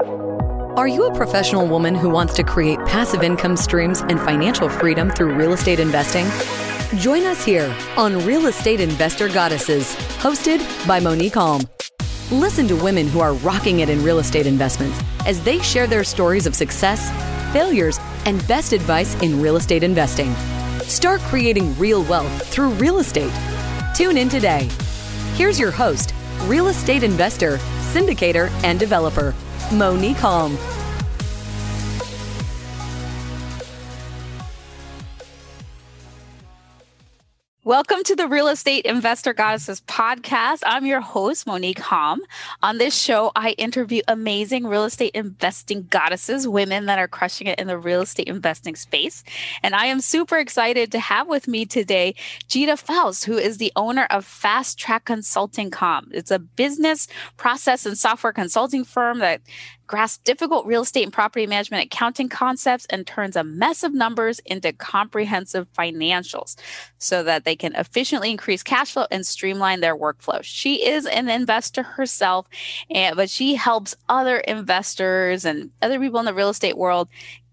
Are you a professional woman who wants to create passive income streams and financial freedom through real estate investing? Join us here on Real Estate Investor Goddesses, hosted by Monique Halm. Listen to women who are rocking it in real estate investments as they share their stories of success, failures, and best advice in real estate investing. Start creating real wealth through real estate. Tune in today. Here's your host, real estate investor, syndicator, and developer, Monique Halm. Welcome to the Real Estate Investor Goddesses podcast. I'm your host, Monique Halm. On this show, I interview amazing real estate investing goddesses, women that are crushing it in the real estate investing space. And I am super excited to have with me today Gita Faust, who is the owner of FastTrac Consulting Com. It's a business process and software consulting firm that grasps difficult real estate and property management accounting concepts and turns a mess of numbers into comprehensive financials so that they can efficiently increase cash flow and streamline their workflow. She is an investor herself, and, but she helps other investors and other people in the real estate world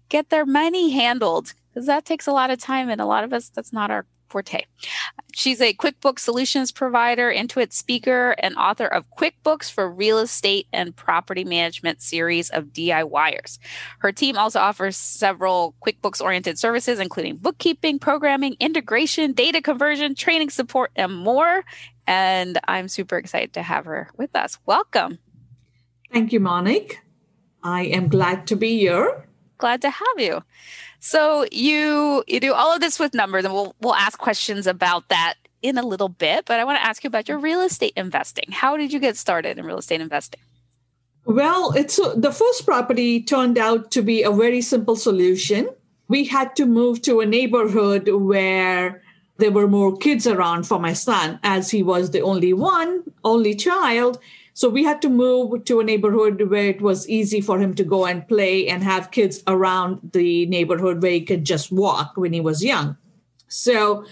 get their money handled because that takes a lot of time and a lot of us that's not our forte. She's a QuickBooks solutions provider, Intuit speaker, and author of QuickBooks for Real Estate and Property Management series of DIYers. Her team also offers several QuickBooks oriented services, including bookkeeping, programming, integration, data conversion, training support, and more. And I'm super excited to have her with us. Welcome. Thank you, Monique. I am glad to be here. Glad to have you. So you you do all of this with numbers, and we'll we'll ask questions about that in a little bit. But I want to ask you about your real estate investing. How did you get started in real estate investing? Well, it's uh, the first property turned out to be a very simple solution. We had to move to a neighborhood where there were more kids around for my son, as he was the only one, only child. So we had to move to a neighborhood where it was easy for him to go and play and have kids around the neighborhood where he could just walk when he was young. So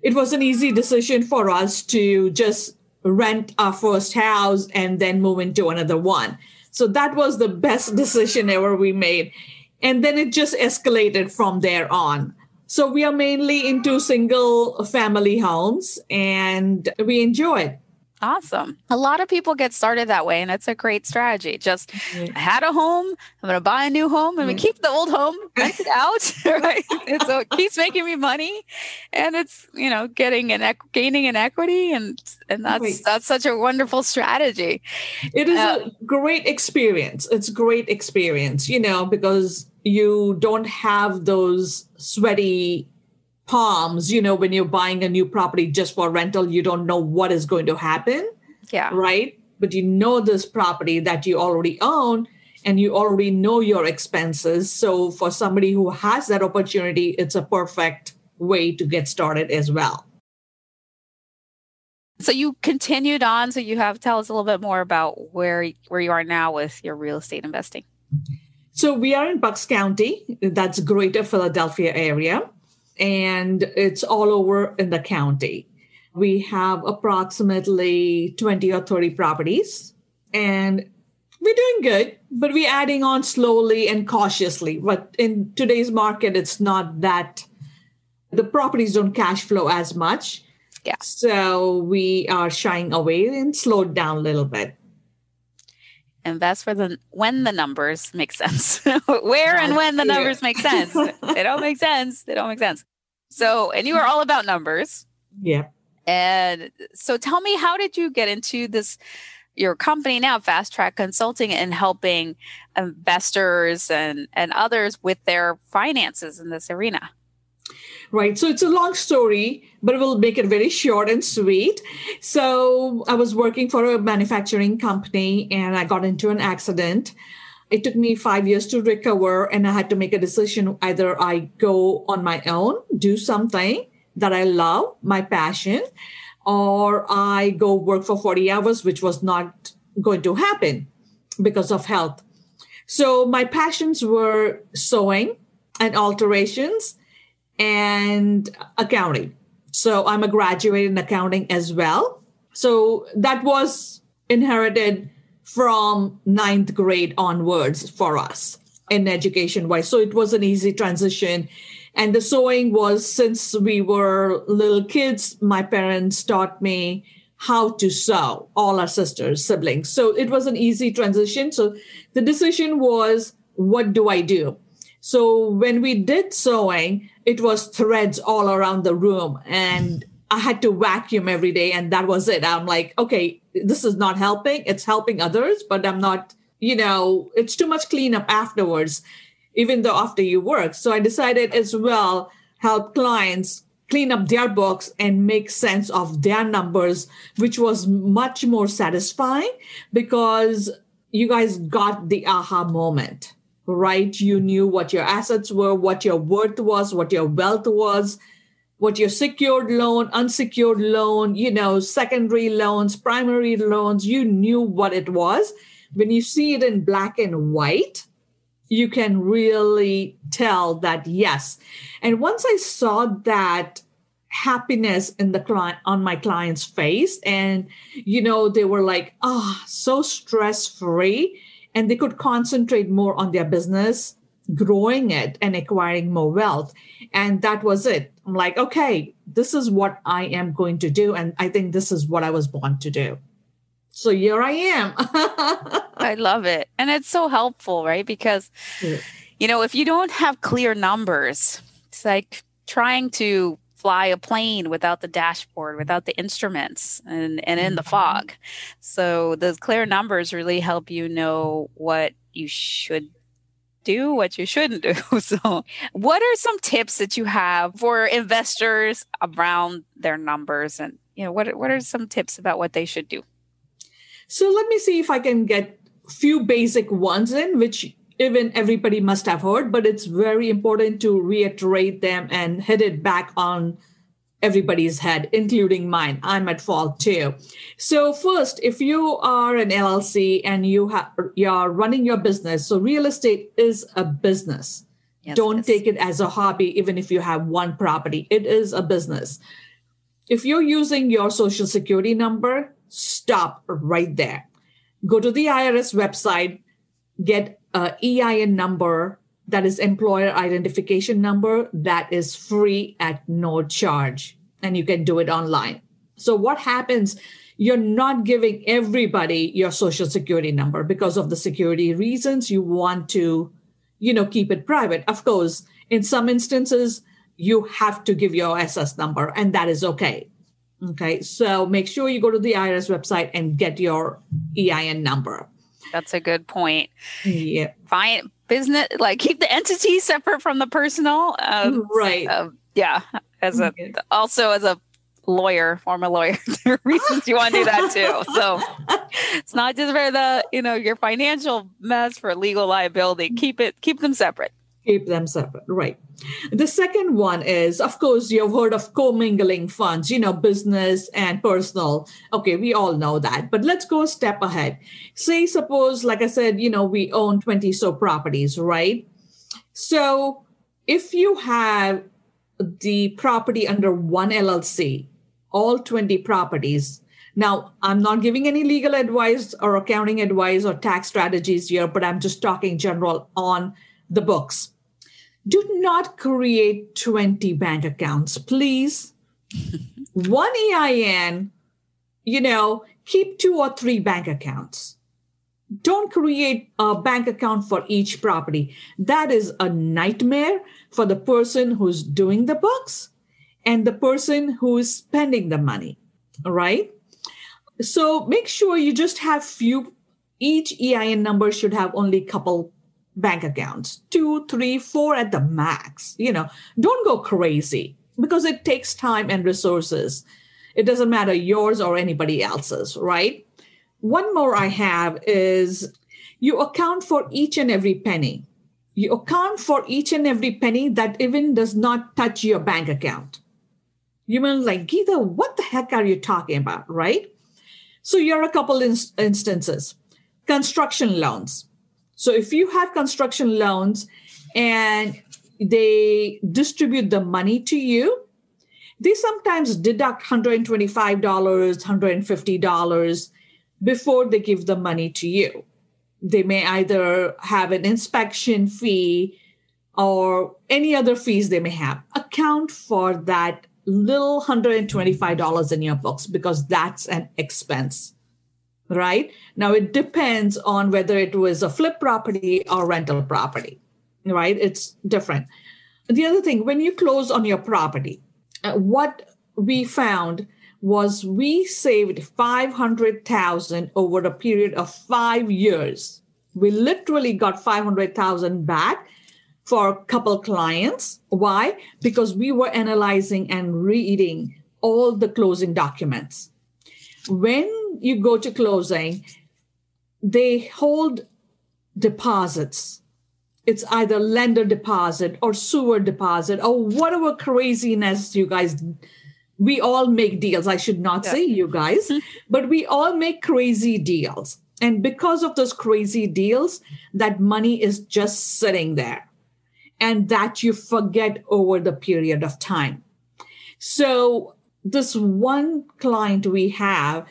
it was an easy decision for us to just rent our first house and then move into another one. So that was the best decision ever we made. And then it just escalated from there on. So we are mainly into single family homes and we enjoy it. Awesome. A lot of people get started that way, and it's a great strategy. Just mm-hmm. I had a home, I'm going to buy a new home, I'm going to keep the old home, rent it out, right? And so it keeps making me money, and it's you know getting an gaining an equity, and and that's Wait. that's such a wonderful strategy. It is uh, a great experience. It's great experience, you know, because you don't have those sweaty palms, you know, when you're buying a new property just for rental, you don't know what is going to happen. Yeah. Right. But you know this property that you already own and you already know your expenses. So for somebody who has that opportunity, it's a perfect way to get started as well. So you continued on. So you have tell us a little bit more about where where you are now with your real estate investing. So we are in Bucks County. That's Greater Philadelphia area and it's all over in the county. We have approximately 20 or 30 properties, and we're doing good, but we're adding on slowly and cautiously. But in today's market, it's not that the properties don't cash flow as much. Yeah. So we are shying away and slowed down a little bit invest for the when the numbers make sense where and when the numbers make sense they don't make sense they don't make sense so and you are all about numbers yeah and so tell me how did you get into this your company now fast track consulting and helping investors and and others with their finances in this arena right? So it's a long story, but we'll make it very short and sweet. So I was working for a manufacturing company and I got into an accident. It took me five years to recover, and I had to make a decision either I go on my own, do something that I love, my passion, or I go work for 40 hours, which was not going to happen because of health. So my passions were sewing and alterations and accounting. So I'm a graduate in accounting as well. So that was inherited from ninth grade onwards for us in education wise. So it was an easy transition. And the sewing was since we were little kids, my parents taught me how to sew, all our sisters, siblings. So it was an easy transition. So the decision was, what do I do? So when we did sewing, it was threads all around the room and I had to vacuum every day and that was it. I'm like, okay, this is not helping. It's helping others, but I'm not, you know, it's too much cleanup afterwards, even though after you work. So I decided as well help clients clean up their books and make sense of their numbers, which was much more satisfying because you guys got the aha moment, right? You knew what your assets were, what your worth was, what your wealth was, what your secured loan, unsecured loan, you know, secondary loans, primary loans, you knew what it was. When you see it in black and white, you can really tell that yes. And once I saw that happiness in the client on my client's face and you know they were like ah oh, so stress free and they could concentrate more on their business growing it and acquiring more wealth and that was it i'm like okay this is what i am going to do and i think this is what i was born to do so here I am. I love it. And it's so helpful, right? Because, yeah. you know, if you don't have clear numbers, it's like trying to fly a plane without the dashboard, without the instruments, and, and in the mm-hmm. fog. So the clear numbers really help you know what you should do, what you shouldn't do. So, what are some tips that you have for investors around their numbers? And, you know, what, what are some tips about what they should do? So let me see if I can get few basic ones in which even everybody must have heard, but it's very important to reiterate them and hit it back on everybody's head, including mine. I'm at fault too. So first, if you are an LLC and you have you're running your business, so real estate is a business. Yes, Don't yes. take it as a hobby, even if you have one property. It is a business. If you're using your social security number, stop right there. Go to the IRS website, get a EIN number that is employer identification number that is free at no charge and you can do it online. So what happens you're not giving everybody your social security number because of the security reasons you want to you know keep it private. Of course, in some instances you have to give your SS number and that is okay. Okay, so make sure you go to the IRS website and get your EIN number. That's a good point. Yeah. Fine business, like keep the entity separate from the personal. Um, right. Uh, yeah. As a also as a lawyer, former lawyer, there are reasons you want to do that too. So it's not just for the you know your financial mess for legal liability. Keep it keep them separate. Keep them separate. Right. The second one is, of course, you've heard of commingling funds, you know, business and personal. Okay, we all know that. But let's go a step ahead. Say, suppose, like I said, you know, we own 20 so properties, right? So if you have the property under one LLC, all 20 properties, now, I'm not giving any legal advice or accounting advice or tax strategies here, but I'm just talking general on the books do not create 20 bank accounts, please. One EIN, you know, keep two or three bank accounts. Don't create a bank account for each property. That is a nightmare for the person who's doing the books and the person who is spending the money. All right. So make sure you just have few, each EIN number should have only a couple bank accounts two three four at the max. You know don't go crazy because it takes time and resources. It doesn't matter yours or anybody else's right? One more i have is you account for each and every penny. You account for each and every penny that even does not touch your bank account. You mean like Geeta, what the heck are you talking about right? So you're a couple in- instances. Construction loans so if you have construction loans and they distribute the money to you, they sometimes deduct $125, $150. before they give the money to you. They may either have an inspection fee or any other fees they may have. Account for that little $125 in your books because that's an expense right? Now it depends on whether it was a flip property or rental property, right? It's different. The other thing, when you close on your property, uh, what we found was we saved 500,000 over a period of 5 years. We literally got 500,000 back for a couple clients. Why? Because we were analyzing and reading all the closing documents. When you go to closing, they hold deposits. It's either lender deposit or sewer deposit or whatever craziness you guys. We all make deals. I should not yeah. say you guys, but we all make crazy deals. And because of those crazy deals, that money is just sitting there and that you forget over the period of time. So, this one client we have,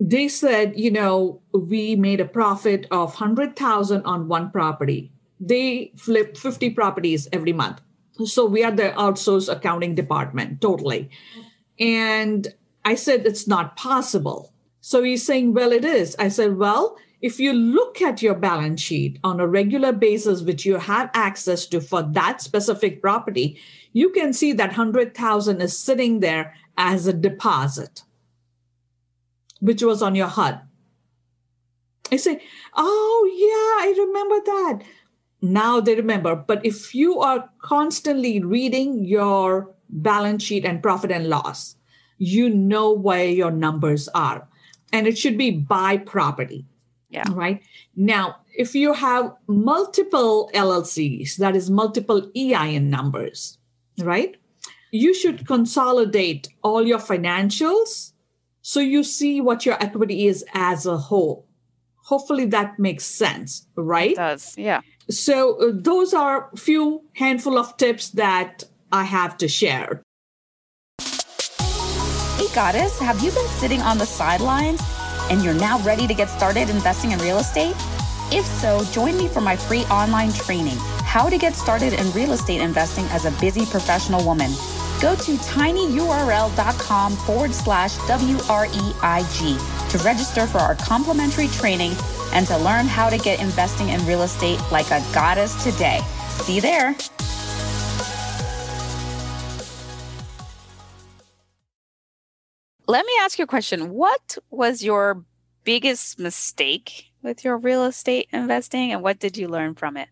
they said, you know, we made a profit of 100,000 on one property. They flip 50 properties every month. So we are the outsourced accounting department, totally. And I said, it's not possible. So he's saying, well, it is. I said, well, if you look at your balance sheet on a regular basis, which you have access to for that specific property, you can see that 100,000 is sitting there as a deposit which was on your HUD. I say, oh, yeah, I remember that. Now they remember. But if you are constantly reading your balance sheet and profit and loss, you know where your numbers are. And it should be by property. Yeah. Right. Now, if you have multiple LLCs, that is multiple EIN numbers, right? You should consolidate all your financials so you see what your equity is as a whole. Hopefully that makes sense, right? It does, yeah. So uh, those are a few handful of tips that I have to share. Hey, Goddess, have you been sitting on the sidelines and you're now ready to get started investing in real estate? If so, join me for my free online training, How to Get Started in Real Estate Investing as a Busy Professional Woman. Go to tinyurl.com forward slash W-R-E-I-G to register for our complimentary training and to learn how to get investing in real estate like a goddess today. See you there. Let me ask you a question. What was your biggest mistake with your real estate investing and what did you learn from it?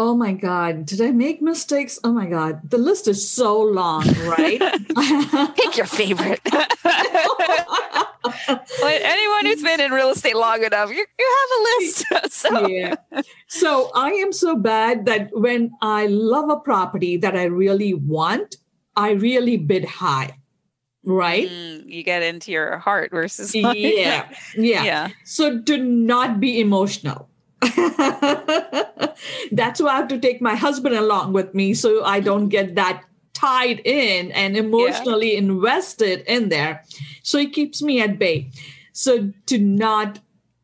Oh my God. Did I make mistakes? Oh my God. The list is so long, right? Pick your favorite. anyone who's been in real estate long enough, you, you have a list. So. Yeah. So I am so bad that when I love a property that I really want, I really bid high. Right? Mm, you get into your heart versus. yeah. yeah. Yeah. So do not be emotional That's why I have to take my husband along with me so I don't get that tied in and emotionally yeah. invested in there. So he keeps me at bay. So to not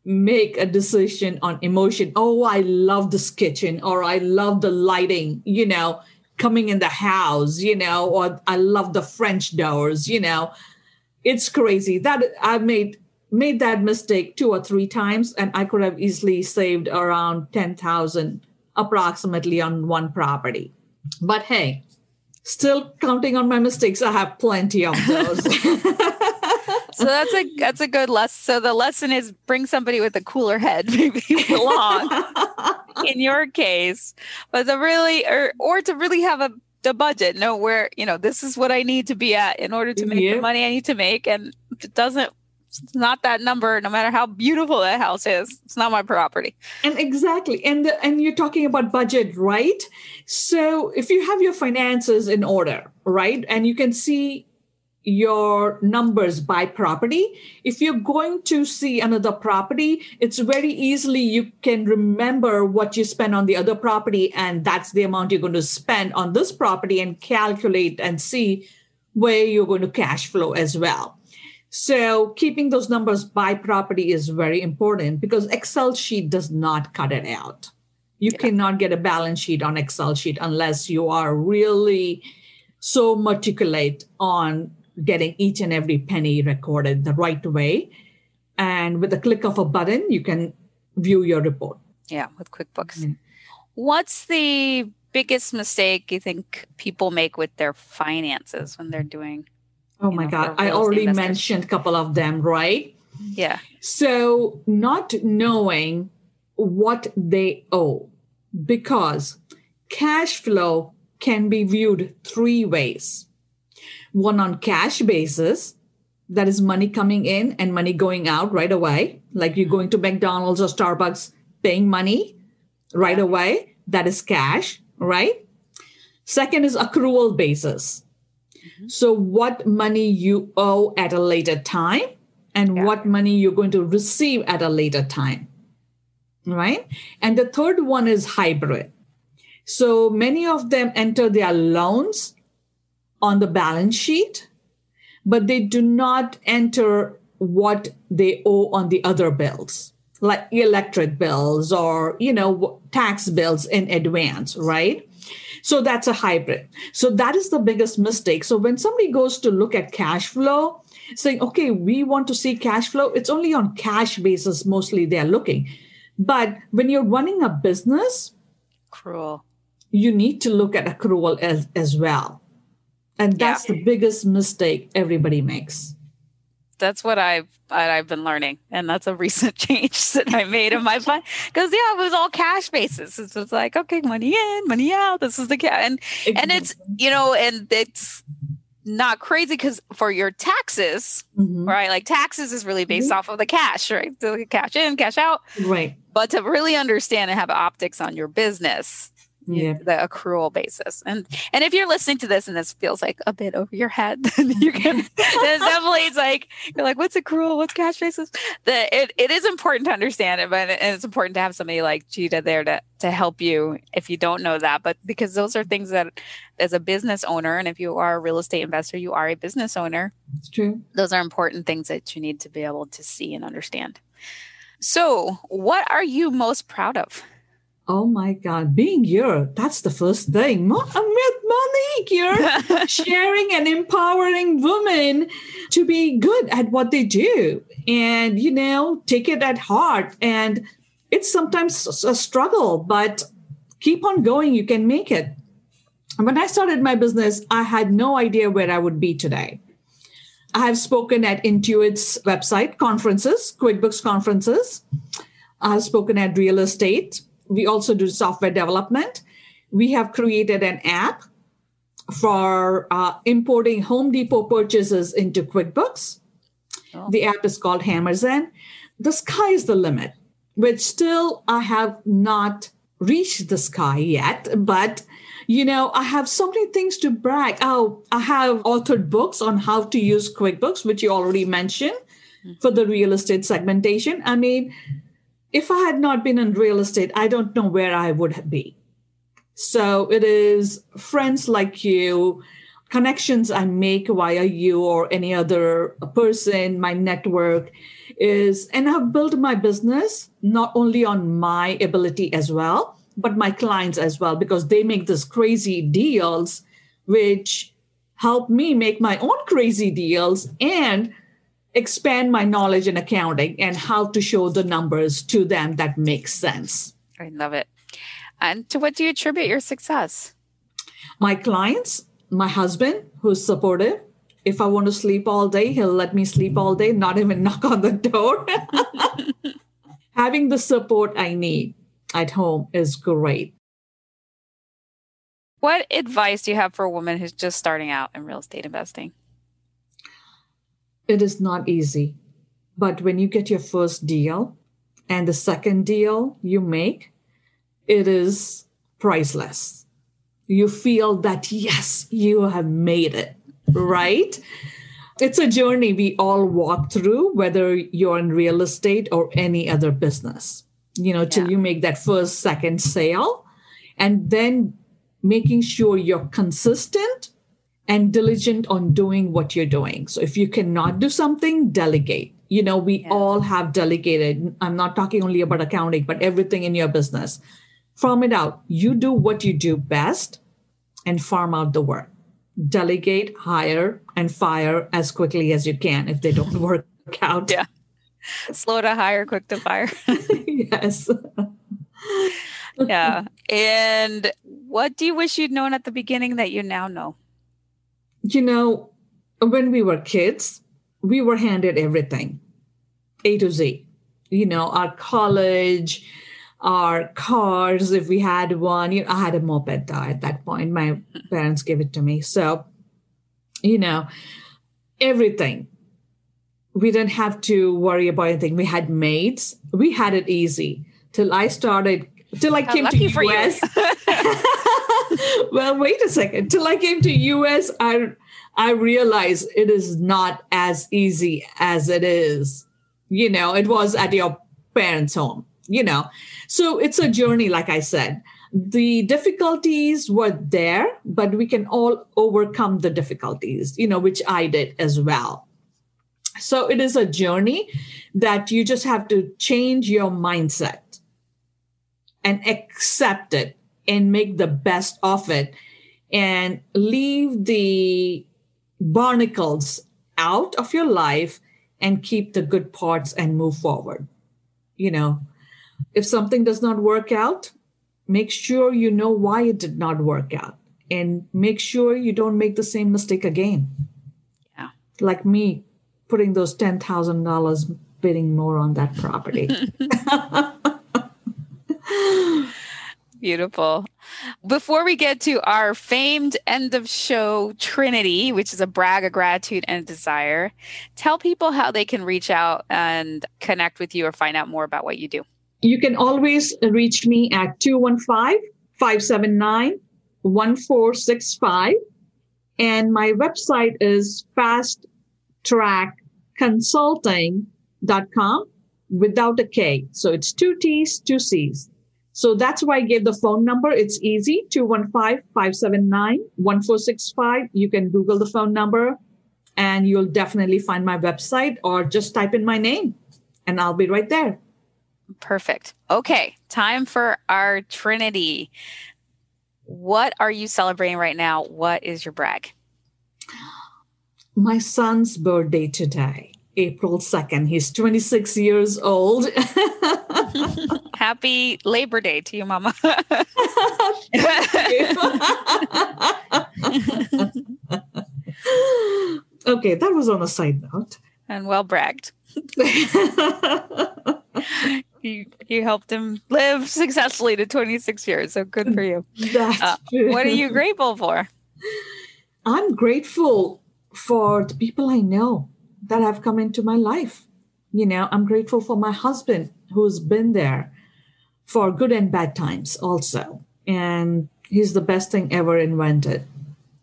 make a decision on emotion, oh, I love this kitchen or I love the lighting, you know, coming in the house, you know, or I love the French doors, you know. It's crazy that I've made made that mistake two or three times and I could have easily saved around 10,000 approximately on one property. But hey, still counting on my mistakes, I have plenty of those. so that's a that's a good lesson. So the lesson is bring somebody with a cooler head, maybe along in your case, but to really or or to really have a the budget, know where you know this is what I need to be at in order to make the money I need to make, and it doesn't it's not that number no matter how beautiful that house is. It's not my property. And exactly. And the, and you're talking about budget right? So if you have your finances in order right and you can see your numbers by property if you're going to see another property it's very easily you can remember what you spend on the other property and that's the amount you're going to spend on this property and calculate and see where you're going to cash flow as well So keeping those numbers by property is very important because Excel sheet does not cut it out. You yeah. cannot get a balance sheet on Excel sheet unless you are really so meticulous on getting each and every penny recorded the right way. And with the click of a button, you can view your report. Yeah, with QuickBooks. Mm-hmm. What's the biggest mistake you think people make with their finances when they're doing? Oh my know, God, I already mentioned a couple of them, right? Yeah. So, not knowing what they owe, because cash flow can be viewed three ways one on cash basis, that is money coming in and money going out right away, like you're going to McDonald's or Starbucks paying money right away. That is cash, right? Second is accrual basis. Mm-hmm. So, what money you owe at a later time and yeah. what money you're going to receive at a later time, right? And the third one is hybrid. So, many of them enter their loans on the balance sheet, but they do not enter what they owe on the other bills like electric bills or you know tax bills in advance right so that's a hybrid. So that is the biggest mistake. So when somebody goes to look at cash flow saying okay we want to see cash flow it's only on cash basis mostly they're looking. But when you're running a business accrual you need to look at accrual as, as well. And that's yeah. the biggest mistake everybody makes that's what I've I've been learning, and that's a recent change that I made in my fund. Because yeah, it was all cash basis. It's just like okay, money in, money out. This is the cash, and exactly. and it's you know, and it's not crazy because for your taxes, mm-hmm. right? Like taxes is really based mm-hmm. off of the cash, right? The cash in, cash out, right? But to really understand and have optics on your business, yeah. the accrual basis. And and if you're listening to this and this feels like a bit over your head, then you can then definitely it's like you're like, what's accrual? What's cash basis? The it, it is important to understand it, but it's important to have somebody like Gita there to to help you if you don't know that. But because those are things that as a business owner, and if you are a real estate investor, you are a business owner. It's true. Those are important things that you need to be able to see and understand. So, what are you most proud of? Oh my God, being here, that's the first thing. Monique here, sharing and empowering women to be good at what they do and, you know, take it at heart. And it's sometimes a struggle, but keep on going. You can make it. When I started my business, I had no idea where I would be today. I have spoken at Intuit's website conferences, QuickBooks conferences. I have spoken at real estate we also do software development. We have created an app for uh, importing Home Depot purchases into QuickBooks. Oh. The app is called Hammerzen. The sky is the limit, which still I have not reached the sky yet, but you know, I have so many things to brag. Oh, I have authored books on how to use QuickBooks, which you already mentioned mm-hmm. for the real estate segmentation. I mean, if I had not been in real estate, I don't know where I would be. So it is friends like you, connections I make via you or any other person, my network is, and I've built my business not only on my ability as well, but my clients as well, because they make these crazy deals, which help me make my own crazy deals and expand my knowledge in accounting and how to show the numbers to them that makes sense. I love it. And to what do you attribute your success? My clients, my husband, who's supportive. If I want to sleep all day, he'll let me sleep all day, not even knock on the door. Having the support I need at home is great. What advice do you have for a woman who's just starting out in real estate investing? It is not easy. But when you get your first deal and the second deal you make, it is priceless. You feel that, yes, you have made it, right? It's a journey we all walk through, whether you're in real estate or any other business, you know, till yeah. you make that first, second sale. And then making sure you're consistent and diligent on doing what you're doing. So if you cannot do something, delegate. You know, we yeah. all have delegated. I'm not talking only about accounting, but everything in your business. Farm it out. You do what you do best and farm out the work. Delegate, hire, and fire as quickly as you can if they don't work out. Yeah. Slow to hire, quick to fire. yes. yeah. And what do you wish you'd known at the beginning that you now know? You know, when we were kids, we were handed everything A to Z. You know, our college, our cars, if we had one. You know, I had a moped though at that point. My parents gave it to me. So, you know, everything. We didn't have to worry about anything. We had maids. We had it easy till I started till I How came to US. well, wait a second. Till I came to US, I I realized it is not as easy as it is. You know, it was at your parents' home, you know. So it's a journey, like I said. The difficulties were there, but we can all overcome the difficulties, you know, which I did as well. So it is a journey that you just have to change your mindset and accept it and make the best of it and leave the barnacles out of your life and keep the good parts and move forward. You know, if something does not work out, make sure you know why it did not work out and make sure you don't make the same mistake again. Yeah. Like me putting those $10,000 bidding more on that property. Beautiful. Before we get to our famed end of show Trinity, which is a brag, a gratitude, and desire, tell people how they can reach out and connect with you or find out more about what you do. You can always reach me at 215 579 1465. And my website is fasttracconsulting.com without a K. So it's two T's, two C's. So that's why I gave the phone number. It's easy 215 579 1465. You can Google the phone number and you'll definitely find my website or just type in my name and I'll be right there. Perfect. Okay, time for our Trinity. What are you celebrating right now? What is your brag? My son's birthday today, April 2nd. He's 26 years old. Happy Labor Day to you, Mama. okay, that was on a side note. And well bragged. you you helped him live successfully to 26 years, so good for you. Uh, what are you grateful for? I'm grateful for the people I know that have come into my life. You know, I'm grateful for my husband who's been there for good and bad times also. And he's the best thing ever invented.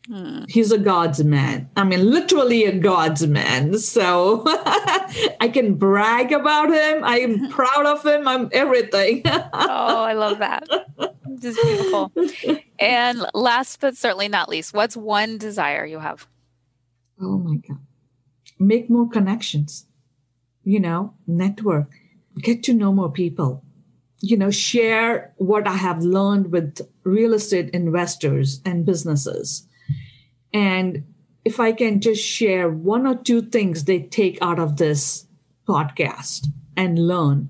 Hmm. He's a God's man. I mean, literally a God's man. So I can brag about him. I'm proud of him. I'm everything. oh, I love that. Just beautiful. And last but certainly not least, what's one desire you have? Oh my God. Make more connections, you know, network, get to know more people you know, share what I have learned with real estate investors and businesses. And if I can just share one or two things they take out of this podcast and learn,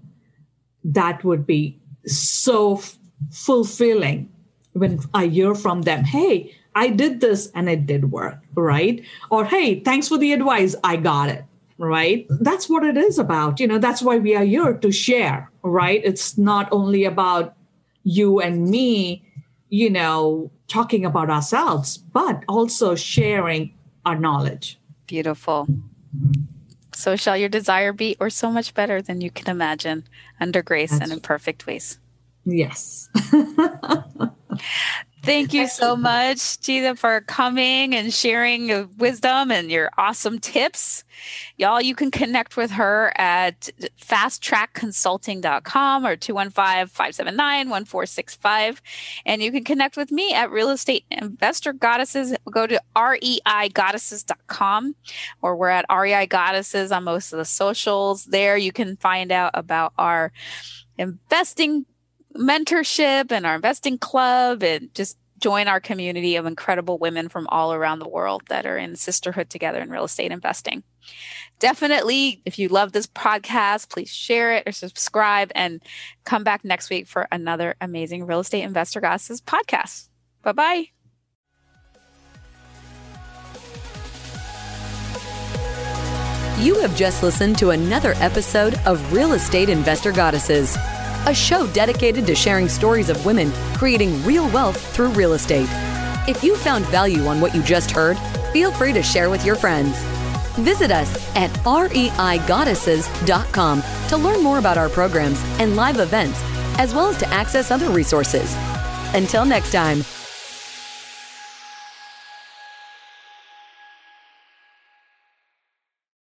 that would be so f- fulfilling when I hear from them, hey, I did this and it did work, right? Or hey, thanks for the advice. I got it right? That's what it is about. You know, that's why we are here to share, right? It's not only about you and me, you know, talking about ourselves, but also sharing our knowledge. Beautiful. So shall your desire be, or so much better than you can imagine, under grace that's and in perfect ways. Yes. Thank you so much, Geeta, for coming and sharing your wisdom and your awesome tips. Y'all, you can connect with her at fasttracconsulting.com or 215-579-1465. And you can connect with me at Real Estate Investor Goddesses. Go to reigoddesses.com or we're at REI Goddesses on most of the socials. There you can find out about our investing mentorship and our investing club and just join our community of incredible women from all around the world that are in sisterhood together in real estate investing. Definitely, if you love this podcast, please share it or subscribe and come back next week for another amazing Real Estate Investor Goddesses podcast. Bye bye. You have just listened to another episode of Real Estate Investor Goddesses a show dedicated to sharing stories of women creating real wealth through real estate. If you found value on what you just heard, feel free to share with your friends. Visit us at reigoddesses.com to learn more about our programs and live events, as well as to access other resources. Until next time.